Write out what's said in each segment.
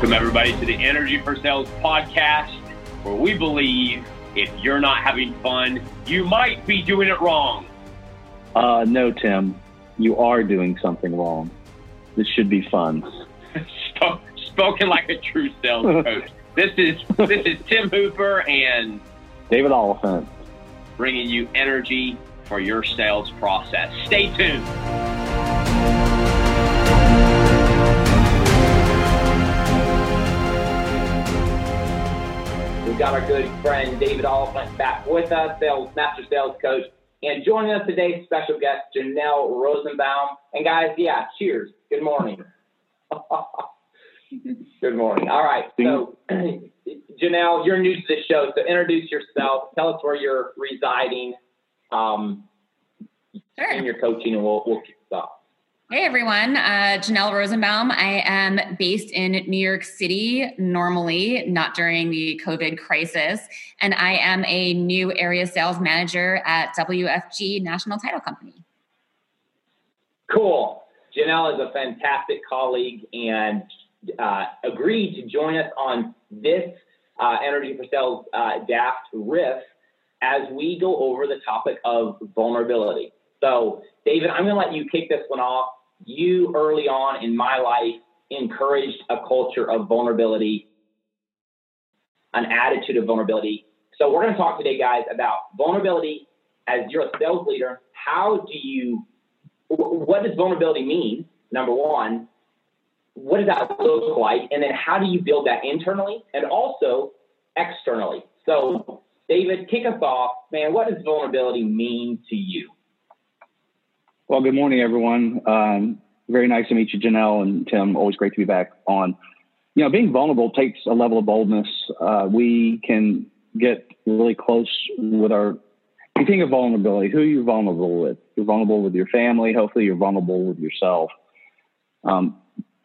Welcome, everybody, to the Energy for Sales podcast, where we believe if you're not having fun, you might be doing it wrong. Uh, no, Tim, you are doing something wrong. This should be fun. Spoken like a true sales coach. this is this is Tim Hooper and David Oliphant bringing you energy for your sales process. Stay tuned. Got our good friend David Oliphant back with us, sales master sales coach. And joining us today, special guest Janelle Rosenbaum. And guys, yeah, cheers. Good morning. Good morning. All right. So, Janelle, you're new to the show, so introduce yourself. Tell us where you're residing um, sure. in your coaching, and we'll, we'll kick this off. Hey everyone, uh, Janelle Rosenbaum. I am based in New York City normally, not during the COVID crisis. And I am a new area sales manager at WFG National Title Company. Cool. Janelle is a fantastic colleague and uh, agreed to join us on this uh, Energy for Sales uh, DAFT riff as we go over the topic of vulnerability. So, David, I'm going to let you kick this one off. You early on in my life encouraged a culture of vulnerability, an attitude of vulnerability. So, we're going to talk today, guys, about vulnerability as you're a sales leader. How do you, what does vulnerability mean? Number one, what does that look like? And then how do you build that internally and also externally? So, David, kick us off. Man, what does vulnerability mean to you? Well, good morning, everyone. Um, very nice to meet you, Janelle and Tim. Always great to be back on. You know, being vulnerable takes a level of boldness. Uh, we can get really close with our. You think of vulnerability. Who are you vulnerable with? You're vulnerable with your family. Hopefully, you're vulnerable with yourself. Um,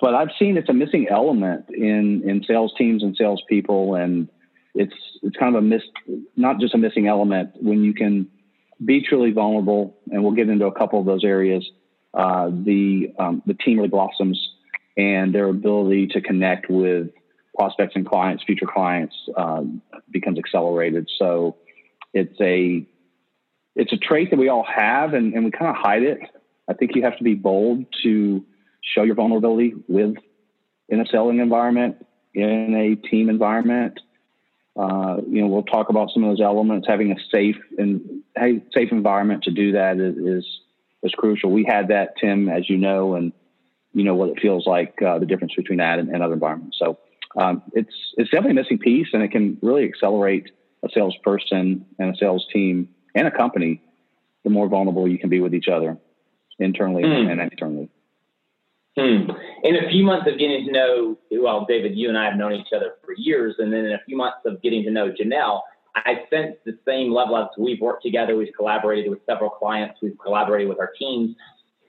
but I've seen it's a missing element in in sales teams and salespeople, and it's it's kind of a miss, not just a missing element when you can be truly vulnerable, and we'll get into a couple of those areas. Uh, the um, the team really blossoms, and their ability to connect with prospects and clients, future clients, um, becomes accelerated. So it's a it's a trait that we all have, and, and we kind of hide it. I think you have to be bold to show your vulnerability with in a selling environment, in a team environment. Uh, you know, we'll talk about some of those elements. Having a safe and safe environment to do that is is crucial. We had that, Tim, as you know, and you know what it feels like uh, the difference between that and, and other environments. So um, it's it's definitely a missing piece, and it can really accelerate a salesperson and a sales team and a company. The more vulnerable you can be with each other, internally mm. and externally. Hmm. In a few months of getting to know, well, David, you and I have known each other for years, and then in a few months of getting to know Janelle, I sense the same level as we've worked together. We've collaborated with several clients. We've collaborated with our teams.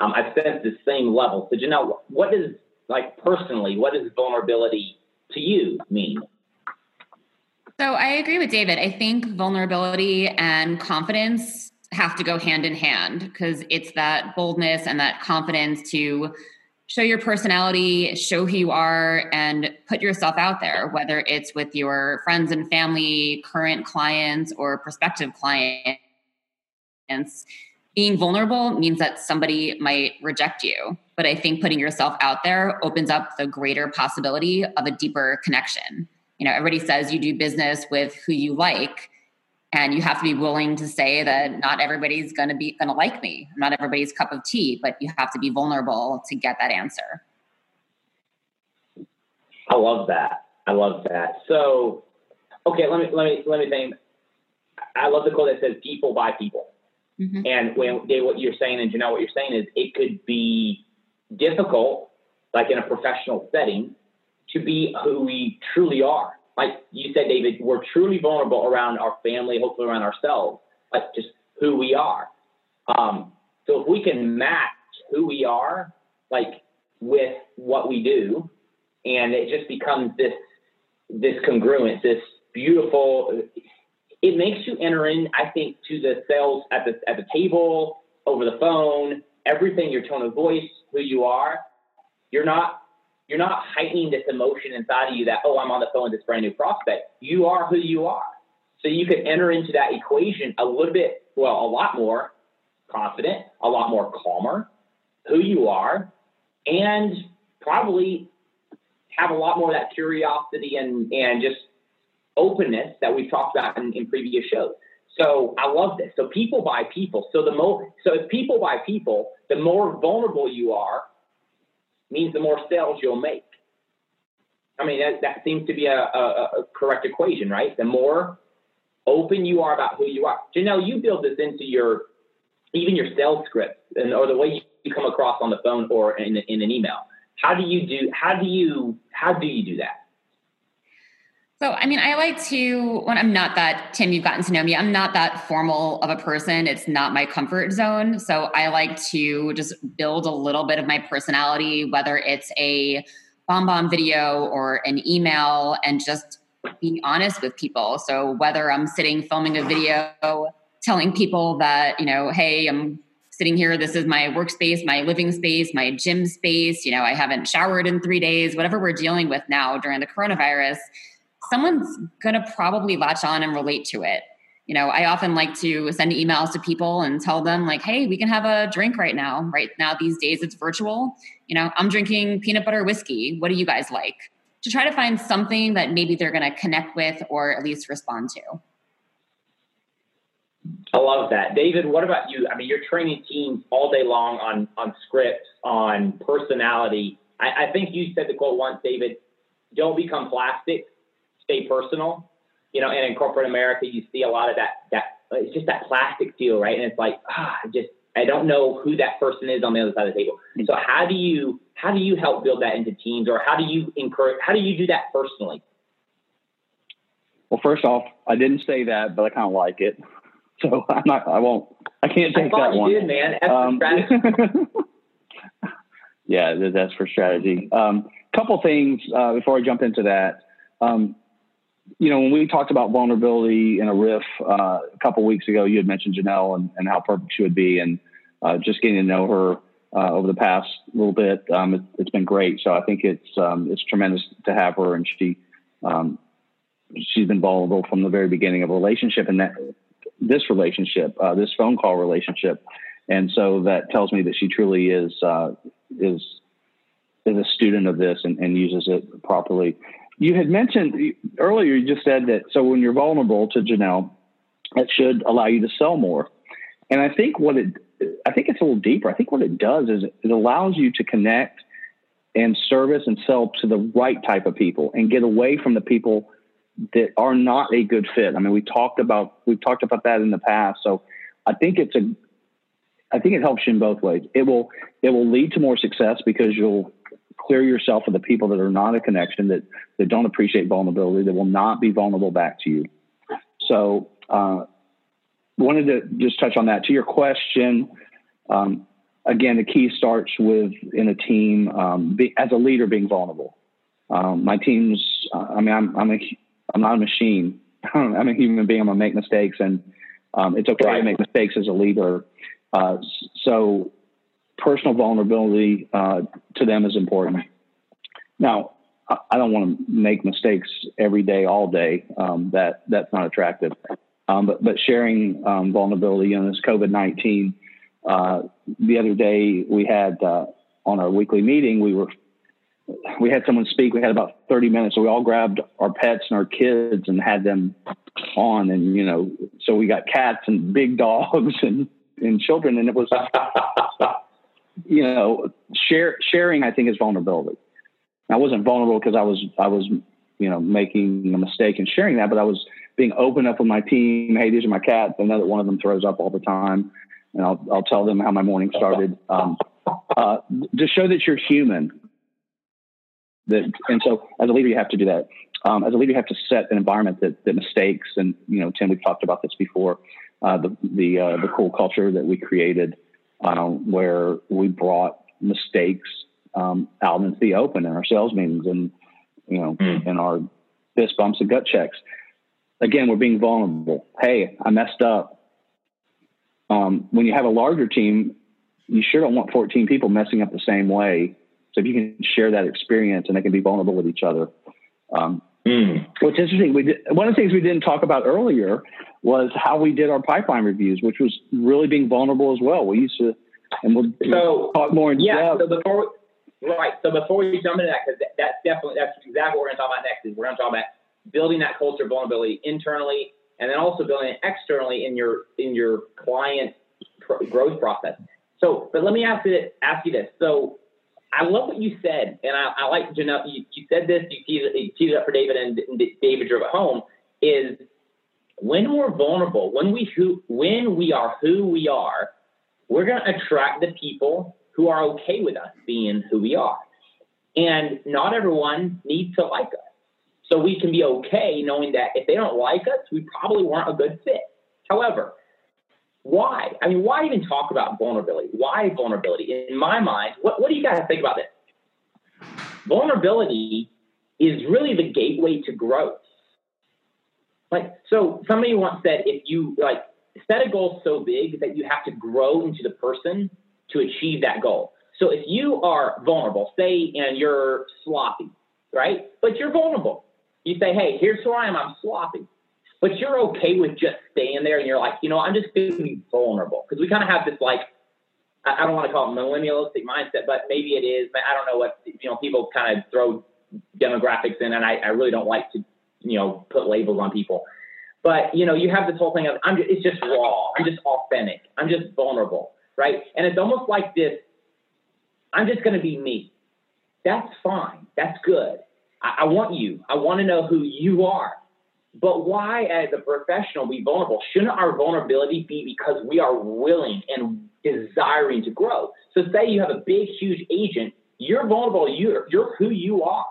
Um, I sense the same level. So, Janelle, what does, like personally, what does vulnerability to you mean? So, I agree with David. I think vulnerability and confidence have to go hand in hand because it's that boldness and that confidence to show your personality, show who you are, and put yourself out there, whether it's with your friends and family, current clients, or prospective clients. Being vulnerable means that somebody might reject you. But I think putting yourself out there opens up the greater possibility of a deeper connection. You know, everybody says you do business with who you like and you have to be willing to say that not everybody's going to be going to like me. Not everybody's cup of tea but you have to be vulnerable to get that answer. I love that. I love that. So okay let me let me let me think. I love the quote that says people buy people. Mm-hmm. and when they, what you're saying and you know what you're saying is it could be difficult like in a professional setting to be who we truly are like you said, David, we're truly vulnerable around our family, hopefully around ourselves, like just who we are. Um, so if we can match who we are, like with what we do, and it just becomes this this congruence, this beautiful. It makes you enter in, I think, to the sales at the at the table, over the phone, everything, your tone of voice, who you are. You're not you're not heightening this emotion inside of you that, oh, I'm on the phone with this brand new prospect. You are who you are. So you can enter into that equation a little bit, well, a lot more confident, a lot more calmer, who you are, and probably have a lot more of that curiosity and, and just openness that we've talked about in, in previous shows. So I love this. So people buy people. So the more so if people buy people, the more vulnerable you are, means the more sales you'll make. I mean that, that seems to be a, a, a correct equation, right? The more open you are about who you are. Janelle, you build this into your even your sales scripts and or the way you come across on the phone or in, in an email. How do you do how do you how do you do that? So, I mean, I like to, when I'm not that, Tim, you've gotten to know me, I'm not that formal of a person. It's not my comfort zone. So, I like to just build a little bit of my personality, whether it's a BombBomb video or an email, and just be honest with people. So, whether I'm sitting filming a video, telling people that, you know, hey, I'm sitting here, this is my workspace, my living space, my gym space, you know, I haven't showered in three days, whatever we're dealing with now during the coronavirus someone's going to probably latch on and relate to it. You know, I often like to send emails to people and tell them, like, hey, we can have a drink right now. Right now, these days it's virtual. You know, I'm drinking peanut butter whiskey. What do you guys like? To try to find something that maybe they're going to connect with or at least respond to. I love that. David, what about you? I mean, you're training teams all day long on, on scripts, on personality. I, I think you said the quote once, David, don't become plastic stay personal. You know, and in corporate America, you see a lot of that. That it's just that plastic feel, right? And it's like, ah, I just I don't know who that person is on the other side of the table. So how do you how do you help build that into teams, or how do you encourage? How do you do that personally? Well, first off, I didn't say that, but I kind of like it, so I'm not. I won't. I can't take I that you one. Did, man. That's um, yeah, that's for strategy. Um, couple things uh, before I jump into that. Um, you know, when we talked about vulnerability in a riff uh, a couple weeks ago, you had mentioned Janelle and, and how perfect she would be, and uh, just getting to know her uh, over the past little bit, um, it, has been great. So I think it's um, it's tremendous to have her, and she um, she's been vulnerable from the very beginning of a relationship, and that this relationship, uh, this phone call relationship, and so that tells me that she truly is uh, is is a student of this and, and uses it properly you had mentioned earlier, you just said that so when you're vulnerable to Janelle, that should allow you to sell more. And I think what it, I think it's a little deeper. I think what it does is it allows you to connect and service and sell to the right type of people and get away from the people that are not a good fit. I mean, we talked about we've talked about that in the past. So I think it's a I think it helps you in both ways. It will it will lead to more success because you'll clear yourself of the people that are not a connection, that, that don't appreciate vulnerability, that will not be vulnerable back to you. So, uh, wanted to just touch on that. To your question, um, again, the key starts with in a team um, be, as a leader being vulnerable. Um, my team's, uh, I mean, I'm, I'm, a, I'm not a machine. I'm a human being. I'm gonna make mistakes, and um, it's okay to make mistakes as a leader. Uh, so personal vulnerability uh, to them is important. Now, I don't want to make mistakes every day, all day. Um, that that's not attractive. Um, but but sharing um, vulnerability in this COVID nineteen. Uh, the other day we had uh, on our weekly meeting we were we had someone speak. We had about thirty minutes, so we all grabbed our pets and our kids and had them on, and you know, so we got cats and big dogs and and children, and it was you know, share, sharing, I think, is vulnerability. I wasn't vulnerable because I was, I was, you know, making a mistake and sharing that, but I was being open up with my team. Hey, these are my cats. I know that one of them throws up all the time, and I'll, I'll tell them how my morning started. Um, uh, to show that you're human. That, and so, as a leader, you have to do that. Um, as a leader, you have to set an environment that, that mistakes, and you know, Tim, we've talked about this before. Uh, the the uh, the cool culture that we created um, where we brought mistakes um, out into the open in our sales meetings and you know mm. in our fist bumps and gut checks. Again, we're being vulnerable. Hey, I messed up. Um, when you have a larger team, you sure don't want 14 people messing up the same way. So if you can share that experience and they can be vulnerable with each other. Um, mm. What's interesting, we did, one of the things we didn't talk about earlier was how we did our pipeline reviews, which was really being vulnerable as well. We used to, and we'll, so, talk more in yeah, depth. So before right. So before we jump into that, because that's definitely that's exactly what we're going to talk about next. Is we're going to talk about building that culture of vulnerability internally, and then also building it externally in your in your client growth process. So, but let me ask you ask you this. So, I love what you said, and I, I like Janelle. You, you said this. You teed, you teed it up for David, and, David drove it home. Is when we're vulnerable, when we who when we are who we are, we're going to attract the people who are okay with us being who we are. And not everyone needs to like us. So we can be okay knowing that if they don't like us, we probably weren't a good fit. However, why? I mean, why even talk about vulnerability? Why vulnerability? In my mind, what, what do you guys think about this? Vulnerability is really the gateway to growth. Like, so somebody once said, if you like set a goal so big that you have to grow into the person to achieve that goal. So if you are vulnerable, say, and you're sloppy, right? But you're vulnerable. You say, hey, here's who I am. I'm sloppy but you're okay with just staying there and you're like, you know, I'm just going to be vulnerable because we kind of have this like, I don't want to call it millennialistic mindset, but maybe it is. I don't know what, you know, people kind of throw demographics in and I, I really don't like to, you know, put labels on people. But, you know, you have this whole thing of, I'm just, it's just raw. I'm just authentic. I'm just vulnerable. Right. And it's almost like this, I'm just going to be me. That's fine. That's good. I, I want you. I want to know who you are. But why, as a professional, be vulnerable? Shouldn't our vulnerability be because we are willing and desiring to grow? So, say you have a big, huge agent, you're vulnerable. You're, you're who you are,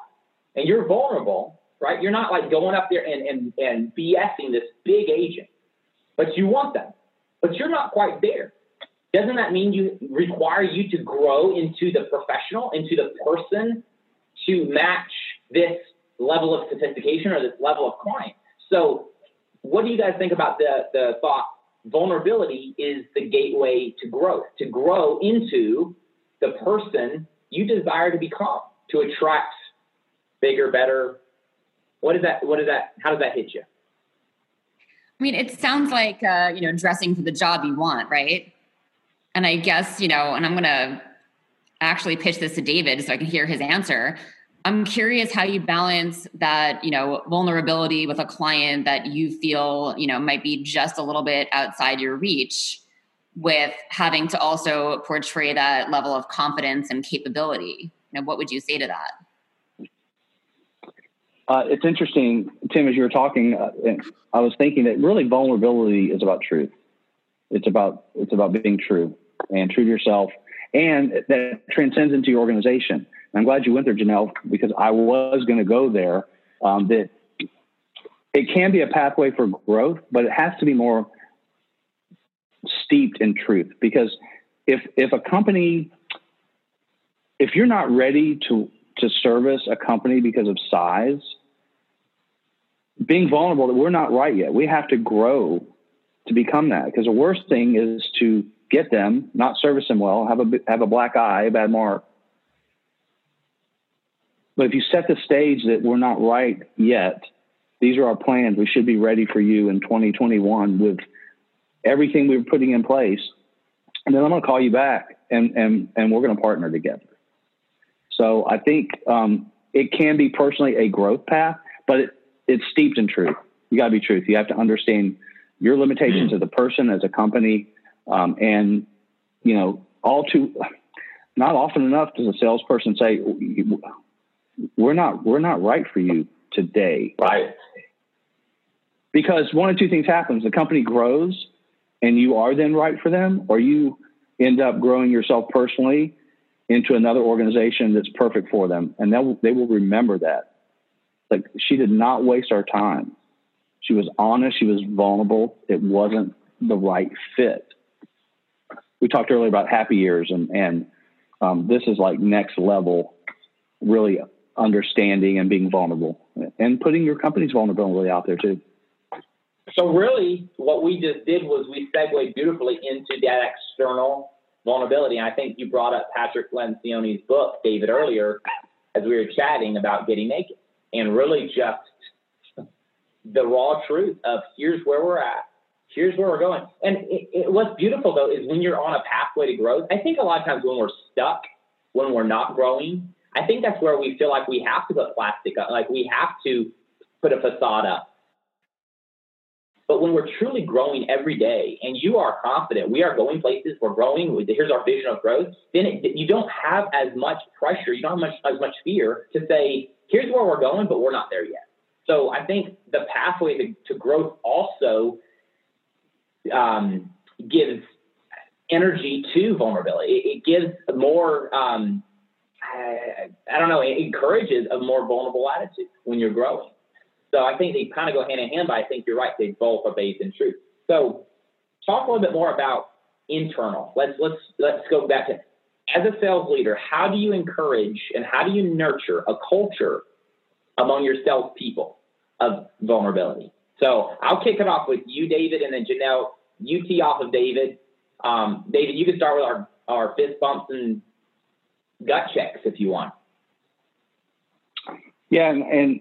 and you're vulnerable, right? You're not like going up there and, and, and BSing this big agent, but you want them, but you're not quite there. Doesn't that mean you require you to grow into the professional, into the person to match this level of sophistication or this level of client? So, what do you guys think about the, the thought vulnerability is the gateway to growth, to grow into the person you desire to become, to attract bigger, better? What is that? What is that? How does that hit you? I mean, it sounds like uh, you know dressing for the job you want, right? And I guess you know, and I'm to actually pitch this to David so I can hear his answer. I'm curious how you balance that, you know, vulnerability with a client that you feel, you know, might be just a little bit outside your reach with having to also portray that level of confidence and capability. You know, what would you say to that? Uh, it's interesting, Tim, as you were talking, uh, I was thinking that really vulnerability is about truth. It's about it's about being true and true to yourself, and that transcends into your organization. I'm glad you went there, Janelle, because I was going to go there. Um, that it can be a pathway for growth, but it has to be more steeped in truth. Because if if a company, if you're not ready to to service a company because of size, being vulnerable that we're not right yet. We have to grow to become that. Because the worst thing is to get them, not service them well, have a have a black eye, a bad mark, but if you set the stage that we're not right yet, these are our plans. We should be ready for you in 2021 with everything we are putting in place. And then I'm going to call you back and, and, and we're going to partner together. So I think um, it can be personally a growth path, but it, it's steeped in truth. You got to be truth. You have to understand your limitations as a person, as a company, um, and you know, all too not often enough does a salesperson say, we're not we're not right for you today. Right. Because one of two things happens: the company grows, and you are then right for them, or you end up growing yourself personally into another organization that's perfect for them, and they they will remember that. Like she did not waste our time. She was honest. She was vulnerable. It wasn't the right fit. We talked earlier about happy ears, and and um, this is like next level, really understanding and being vulnerable and putting your company's vulnerability out there too. So really what we just did was we segued beautifully into that external vulnerability. I think you brought up Patrick Lencioni's book, David, earlier, as we were chatting about getting naked and really just the raw truth of here's where we're at. Here's where we're going. And it, it, what's beautiful though is when you're on a pathway to growth, I think a lot of times when we're stuck, when we're not growing, I think that's where we feel like we have to put plastic up, like we have to put a facade up. But when we're truly growing every day and you are confident, we are going places, we're growing, here's our vision of growth, then it, you don't have as much pressure, you don't have much, as much fear to say, here's where we're going, but we're not there yet. So I think the pathway to, to growth also um, gives energy to vulnerability. It, it gives more, um, I, don't know, it encourages a more vulnerable attitude when you're growing. So I think they kind of go hand in hand, but I think you're right. They both are based in truth. So talk a little bit more about internal. Let's let's let's go back to as a sales leader, how do you encourage and how do you nurture a culture among your salespeople of vulnerability? So I'll kick it off with you, David, and then Janelle, you tee off of David. Um, David, you can start with our, our fist bumps and gut checks if you want. Yeah, and, and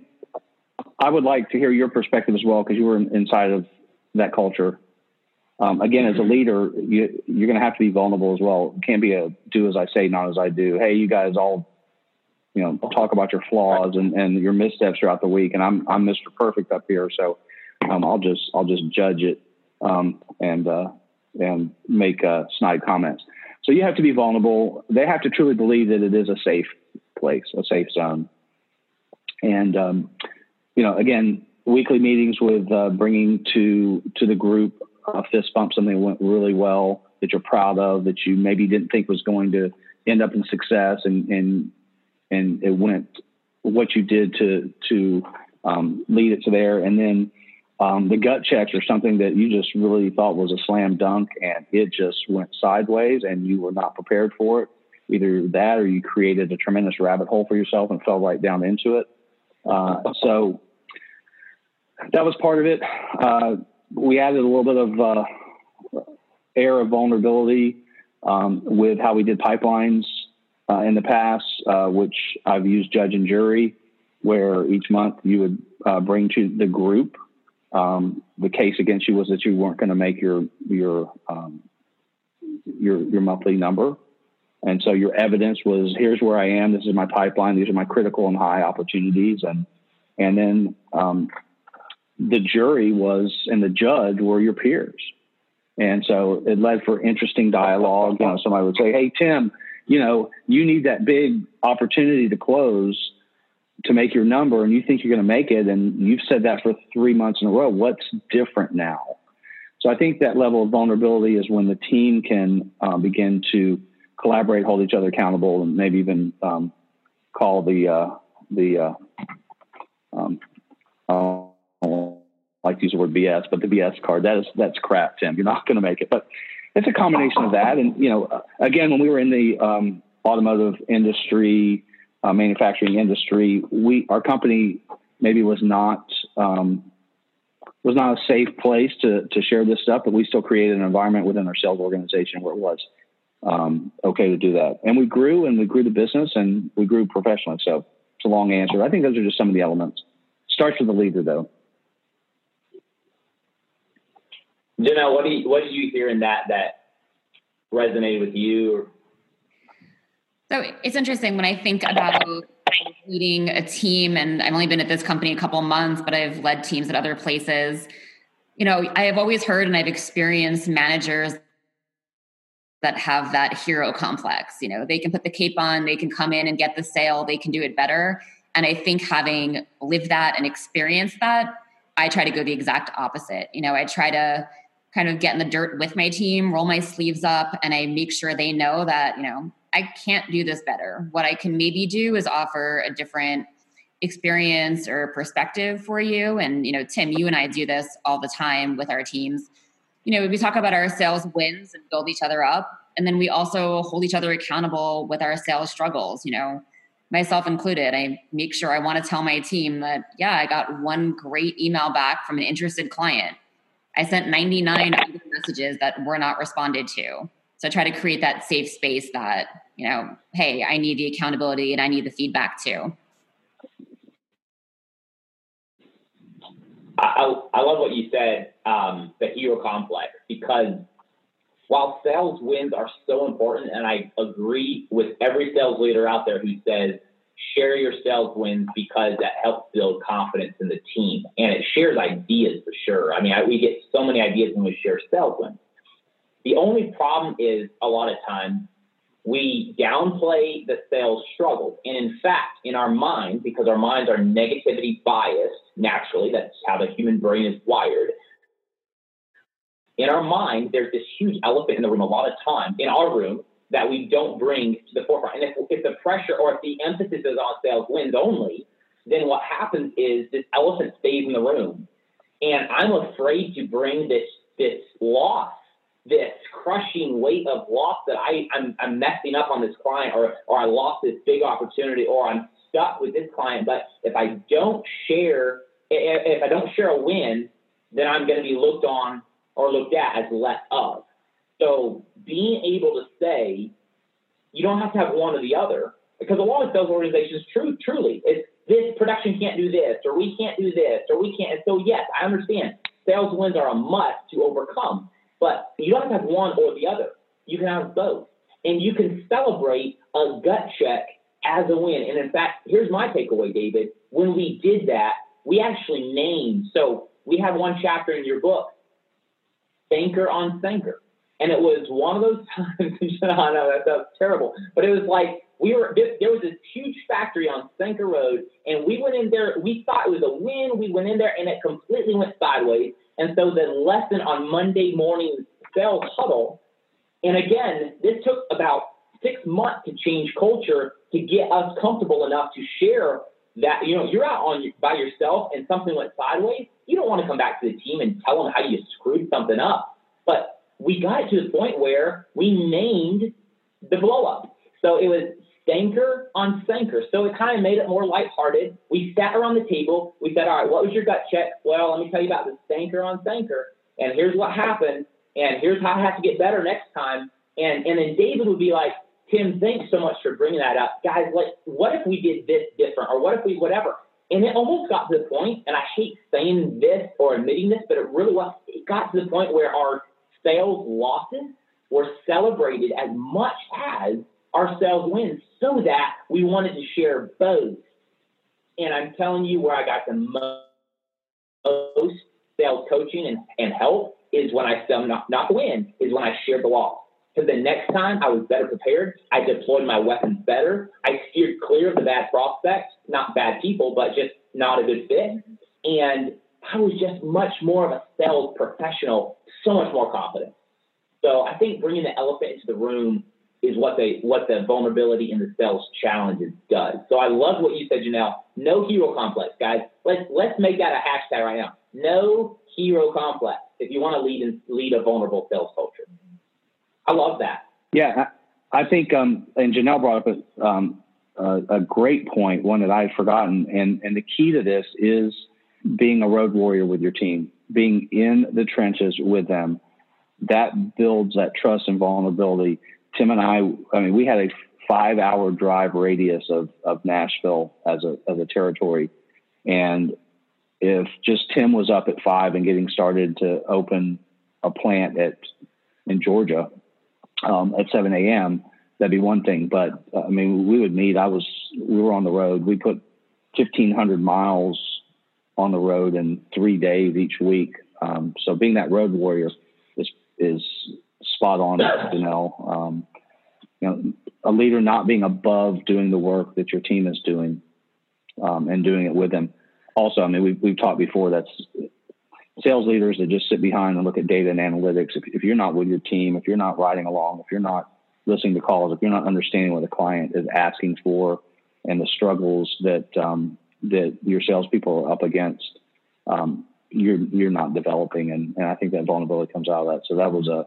I would like to hear your perspective as well because you were inside of that culture. Um, again, as a leader, you, you're going to have to be vulnerable as well. It can't be a do as I say, not as I do. Hey, you guys all, you know, talk about your flaws and, and your missteps throughout the week, and I'm I'm Mr. Perfect up here, so um, I'll just I'll just judge it um, and uh, and make uh, snide comments. So you have to be vulnerable. They have to truly believe that it is a safe place, a safe zone, and um, you know, again, weekly meetings with uh, bringing to to the group a fist bump, something that went really well that you're proud of, that you maybe didn't think was going to end up in success, and and and it went what you did to to um, lead it to there, and then um, the gut checks are something that you just really thought was a slam dunk, and it just went sideways, and you were not prepared for it. Either that, or you created a tremendous rabbit hole for yourself and fell right down into it. Uh, so that was part of it. Uh, we added a little bit of uh, air of vulnerability um, with how we did pipelines uh, in the past, uh, which I've used judge and jury, where each month you would uh, bring to the group. Um, the case against you was that you weren't going to make your your um, your your monthly number, and so your evidence was here's where I am. This is my pipeline. These are my critical and high opportunities, and and then um, the jury was and the judge were your peers. And so it led for interesting dialogue. You know, somebody would say, Hey, Tim, you know, you need that big opportunity to close to make your number and you think you're going to make it. And you've said that for three months in a row. What's different now? So I think that level of vulnerability is when the team can um, begin to collaborate, hold each other accountable, and maybe even um, call the, uh, the, uh, um, uh, like to use the word BS, but the BS card, that is, that's crap, Tim. You're not going to make it. But it's a combination of that. And, you know, again, when we were in the um, automotive industry, uh, manufacturing industry, we, our company maybe was not, um, was not a safe place to, to share this stuff, but we still created an environment within our sales organization where it was um, okay to do that. And we grew and we grew the business and we grew professionally. So it's a long answer. I think those are just some of the elements. Starts with the leader though. Janelle, what do you, what did you hear in that that resonated with you? So it's interesting when I think about leading a team, and I've only been at this company a couple months, but I've led teams at other places. You know, I have always heard and I've experienced managers that have that hero complex. You know, they can put the cape on, they can come in and get the sale, they can do it better. And I think having lived that and experienced that, I try to go the exact opposite. You know, I try to kind of get in the dirt with my team, roll my sleeves up, and I make sure they know that, you know, I can't do this better. What I can maybe do is offer a different experience or perspective for you. And, you know, Tim, you and I do this all the time with our teams. You know, we talk about our sales wins and build each other up. And then we also hold each other accountable with our sales struggles, you know, myself included. I make sure I want to tell my team that, yeah, I got one great email back from an interested client I sent 99 messages that were not responded to. So I try to create that safe space that, you know, hey, I need the accountability and I need the feedback too. I, I love what you said, um, the hero complex, because while sales wins are so important, and I agree with every sales leader out there who says, share your sales wins because that helps build confidence in the team. And it shares ideas for sure. I mean, I, we get so many ideas when we share sales wins. The only problem is a lot of times we downplay the sales struggles. And in fact, in our mind, because our minds are negativity biased naturally, that's how the human brain is wired. In our mind, there's this huge elephant in the room a lot of times in our room that we don't bring to the forefront. And if, if the pressure or if the emphasis is on sales wins only, then what happens is this elephant stays in the room. And I'm afraid to bring this this loss this crushing weight of loss that I, I'm, I'm messing up on this client or, or I lost this big opportunity or I'm stuck with this client. But if I don't share, if I don't share a win, then I'm going to be looked on or looked at as less of. So being able to say, you don't have to have one or the other, because a lot of sales organizations, true, truly, it's this production can't do this, or we can't do this, or we can't. And so yes, I understand sales wins are a must to overcome. But you don't have to have one or the other. You can have both. And you can celebrate a gut check as a win. And in fact, here's my takeaway, David. When we did that, we actually named, so we have one chapter in your book, Thanker on Thanker. And it was one of those times, I know that sounds terrible, but it was like we were, there was this huge factory on Thanker Road, and we went in there, we thought it was a win. We went in there, and it completely went sideways. And so the lesson on Monday morning sales huddle, and again, this took about six months to change culture to get us comfortable enough to share that, you know, you're out on by yourself and something went sideways. You don't want to come back to the team and tell them how you screwed something up. But we got it to the point where we named the blow up. So it was Stanker on Sanker. So it kind of made it more lighthearted. We sat around the table. We said, all right, what was your gut check? Well, let me tell you about the Stanker on Sanker. And here's what happened. And here's how I have to get better next time. And, and then David would be like, Tim, thanks so much for bringing that up. Guys, like, what if we did this different? Or what if we, whatever? And it almost got to the point, and I hate saying this or admitting this, but it really was, it got to the point where our sales losses were celebrated as much as our sales wins so that we wanted to share both. And I'm telling you where I got the most sales coaching and, and help is when I sell not, not the win, is when I shared the loss. Because the next time I was better prepared, I deployed my weapons better, I steered clear of the bad prospects, not bad people, but just not a good fit. And I was just much more of a sales professional, so much more confident. So I think bringing the elephant into the room is what they what the vulnerability in the sales challenges does. So I love what you said, Janelle. No hero complex, guys. Let's let's make that a hashtag right now. No hero complex. If you want to lead lead a vulnerable sales culture, I love that. Yeah, I think, um, and Janelle brought up a, um, a, a great point, one that I had forgotten, and and the key to this is being a road warrior with your team, being in the trenches with them. That builds that trust and vulnerability Tim and I, I mean, we had a five hour drive radius of, of Nashville as a, as a territory. And if just Tim was up at five and getting started to open a plant at, in Georgia, um, at 7 a.m., that'd be one thing. But I mean, we would meet, I was, we were on the road. We put 1500 miles on the road in three days each week. Um, so being that road warrior is, is spot on, Janelle. Um, you know, a leader not being above doing the work that your team is doing um, and doing it with them. Also, I mean, we've, we've talked before that's sales leaders that just sit behind and look at data and analytics. If, if you're not with your team, if you're not riding along, if you're not listening to calls, if you're not understanding what the client is asking for and the struggles that um, that your salespeople are up against, um, you're you're not developing, and, and I think that vulnerability comes out of that. So that was a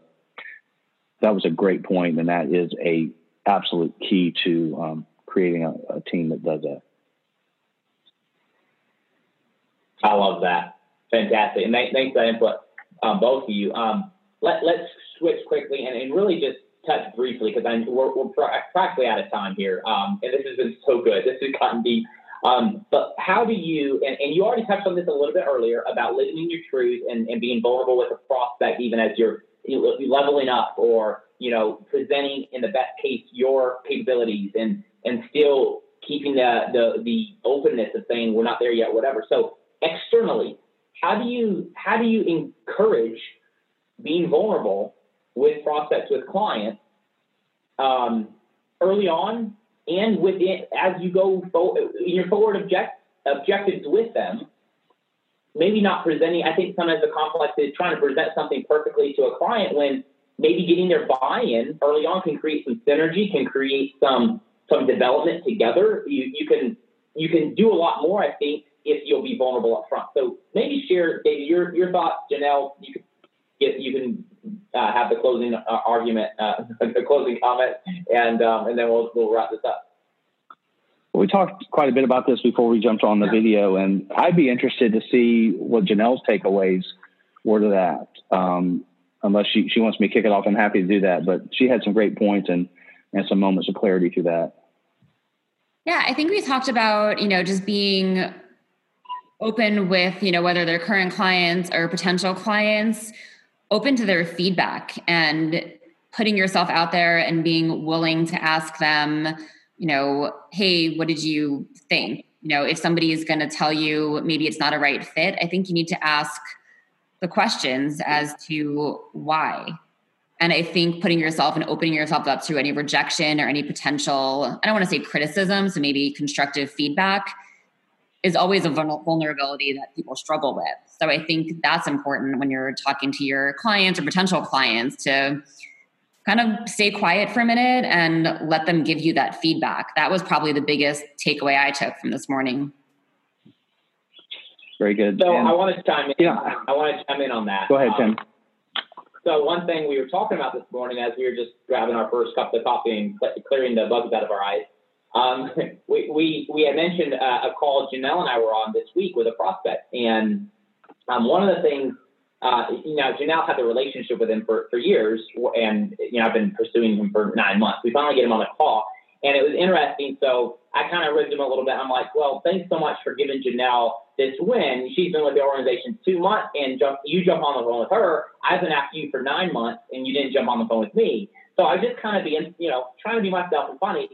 that was a great point, and that is a absolute key to um, creating a, a, team that does that. I love that. Fantastic, and thanks, for that input, um, both of you. Um, let, let's switch quickly and, and really just touch briefly because we're, we're practically out of time here, um, and this has been so good. This has gotten deep. Um, but how do you, and, and, you already touched on this a little bit earlier about living in your truth and, and being vulnerable with a prospect, even as you're leveling up or, you know, presenting in the best case your capabilities and, and still keeping the, the, the openness of saying we're not there yet, whatever. So externally, how do you, how do you encourage being vulnerable with prospects, with clients, um, early on and within as you go forward in your forward object, objectives with them. Maybe not presenting. I think sometimes the complex is trying to present something perfectly to a client when maybe getting their buy-in early on can create some synergy, can create some some development together. You you can you can do a lot more, I think, if you'll be vulnerable up front. So maybe share, David, your your thoughts, Janelle. You can get you can uh, have the closing uh, argument, uh, the closing comment, and um, and then we'll we'll wrap this up. We talked quite a bit about this before we jumped on the video, and I'd be interested to see what Janelle's takeaways were to that. Um, unless she, she wants me to kick it off, I'm happy to do that. But she had some great points and and some moments of clarity through that. Yeah, I think we talked about you know just being open with you know whether they're current clients or potential clients open to their feedback and putting yourself out there and being willing to ask them, you know, hey, what did you think? You know, if somebody is going to tell you maybe it's not a right fit, I think you need to ask the questions as to why. And I think putting yourself and opening yourself up to any rejection or any potential, I don't want to say criticism, so maybe constructive feedback is always a vulnerability that people struggle with. So I think that's important when you're talking to your clients or potential clients to kind of stay quiet for a minute and let them give you that feedback. That was probably the biggest takeaway I took from this morning. Very good. So and, I want to chime in. Yeah. I want to chime in on that. Go ahead, Tim. Um, so one thing we were talking about this morning as we were just grabbing our first cup of coffee and clearing the bugs out of our eyes um, we, we, we had mentioned uh, a call Janelle and I were on this week with a prospect. And um, one of the things, uh, you know, Janelle had the relationship with him for, for years. And, you know, I've been pursuing him for nine months. We finally get him on the call. And it was interesting. So I kind of ribbed him a little bit. I'm like, well, thanks so much for giving Janelle this win. She's been with the organization two months and jump, you jump on the phone with her. I've been after you for nine months and you didn't jump on the phone with me. So I just kind of being, you know, trying to be myself and funny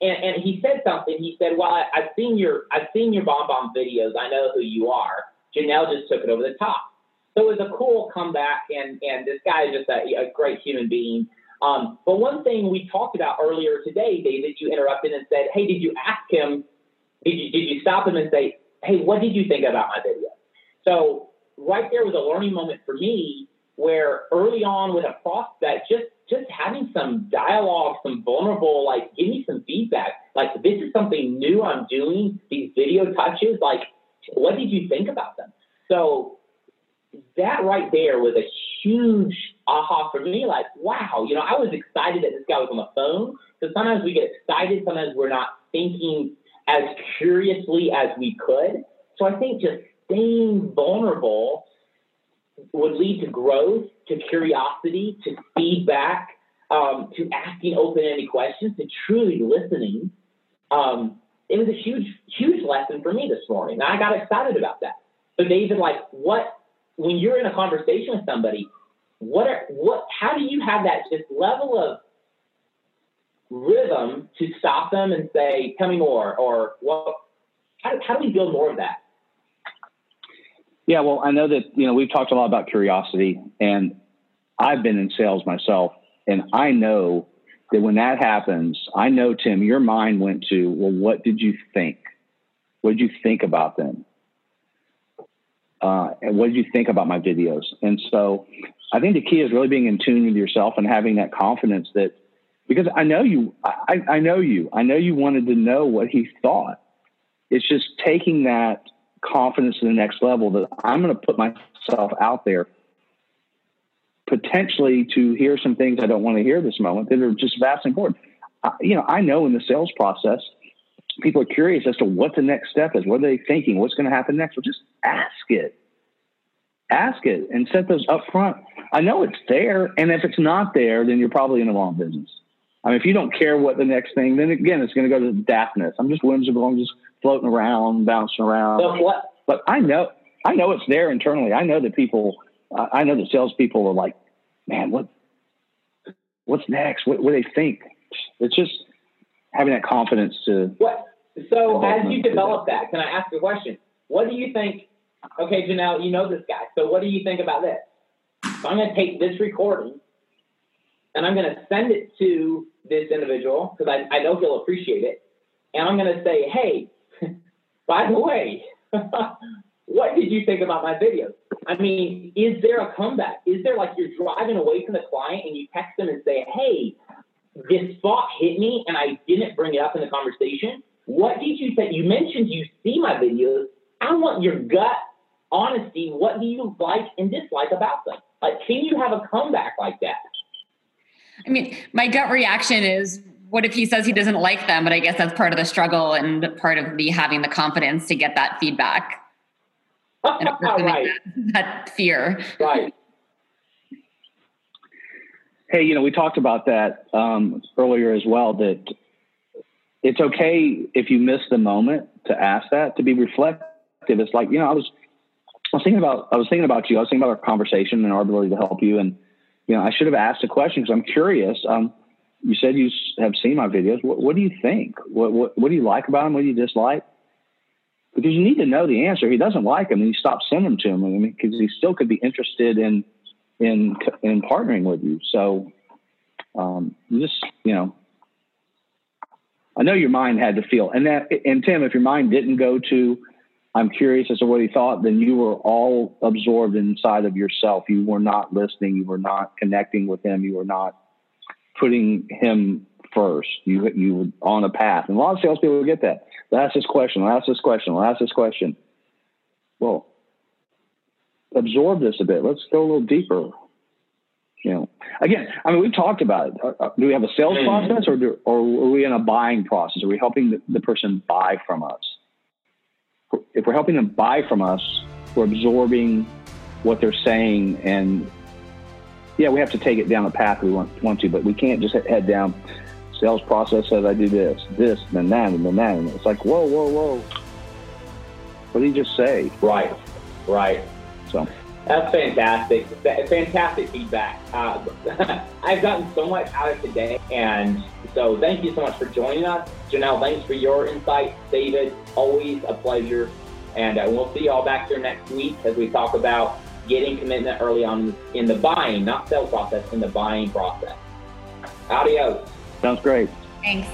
and, and he said something. He said, "Well, I, I've seen your I've seen your BombBomb videos. I know who you are." Janelle just took it over the top. So it was a cool comeback, and and this guy is just a, a great human being. Um, but one thing we talked about earlier today, David, you interrupted and said, "Hey, did you ask him? Did you did you stop him and say, "Hey, what did you think about my video?" So right there was a learning moment for me where early on with a prospect, just just having some dialogue, some vulnerable, like give me some feedback. Like this is something new I'm doing. These video touches, like what did you think about them? So that right there was a huge aha for me. Like wow, you know, I was excited that this guy was on the phone. Because sometimes we get excited, sometimes we're not thinking as curiously as we could. So I think just staying vulnerable would lead to growth, to curiosity, to feedback, um, to asking open-ended questions, to truly listening. Um, it was a huge, huge lesson for me this morning. And I got excited about that. So David, like, what when you're in a conversation with somebody, what are what? How do you have that just level of rhythm to stop them and say, "Tell me more," or "What?" How, how do we build more of that? Yeah, well, I know that you know we've talked a lot about curiosity, and I've been in sales myself, and I know that when that happens, I know Tim, your mind went to, well, what did you think? What did you think about them? Uh, and what did you think about my videos? And so, I think the key is really being in tune with yourself and having that confidence that because I know you, I, I know you, I know you wanted to know what he thought. It's just taking that confidence to the next level that I'm going to put myself out there potentially to hear some things I don't want to hear this moment that are just vastly important. I, you know, I know in the sales process, people are curious as to what the next step is. What are they thinking? What's going to happen next? Well, just ask it. ask it and set those up front. I know it's there. And if it's not there, then you're probably in the wrong business. I mean, if you don't care what the next thing, then again, it's going to go to daftness. I'm just whimsical. I'm just floating around, bouncing around. So what? But I know, I know it's there internally. I know that people, uh, I know that salespeople are like, man, what, what's next? What, what do they think? It's just having that confidence to. What? So as you develop that, can I ask a question? What do you think? Okay, Janelle, you know this guy. So what do you think about this? So I'm going to take this recording and I'm going to send it to this individual because I, I know he'll appreciate it. And I'm going to say, hey, by the way, what did you think about my videos? I mean, is there a comeback? Is there like you're driving away from the client and you text them and say, hey, this thought hit me and I didn't bring it up in the conversation? What did you say? You mentioned you see my videos. I want your gut honesty. What do you like and dislike about them? Like, can you have a comeback like that? I mean, my gut reaction is what if he says he doesn't like them? But I guess that's part of the struggle and part of the having the confidence to get that feedback. and right. that, that fear. Right. Hey, you know, we talked about that um, earlier as well. That it's okay if you miss the moment to ask that to be reflective. It's like you know, I was I was thinking about I was thinking about you. I was thinking about our conversation and our ability to help you. And you know, I should have asked a question because I'm curious. Um, you said you have seen my videos. What, what do you think? What, what, what do you like about them? What do you dislike? Because you need to know the answer. If he doesn't like them, then you stop sending them to him. I mean, because he still could be interested in in in partnering with you. So, um, just you know, I know your mind had to feel, and that and Tim, if your mind didn't go to I'm curious as to what he thought, then you were all absorbed inside of yourself. You were not listening. You were not connecting with him. You were not putting him first. You you were on a path. And a lot of salespeople get that. They'll ask this question, they'll ask this question, they'll ask this question. Well, absorb this a bit. Let's go a little deeper. You know, again, I mean, we've talked about it. Uh, uh, do we have a sales mm-hmm. process or, do, or are we in a buying process? Are we helping the, the person buy from us? if we're helping them buy from us, we're absorbing what they're saying and yeah, we have to take it down the path we want, want to, but we can't just head down. Sales process says I do this, this, and then that, and then that. And it's like, whoa, whoa, whoa. What did he just say? Right, right. So that's fantastic. Fantastic feedback. Uh, I've gotten so much out of today, and so thank you so much for joining us. Janelle, thanks for your insight. David, always a pleasure. And uh, we'll see you all back here next week as we talk about getting commitment early on in the buying, not sales process, in the buying process. Adios. Sounds great. Thanks.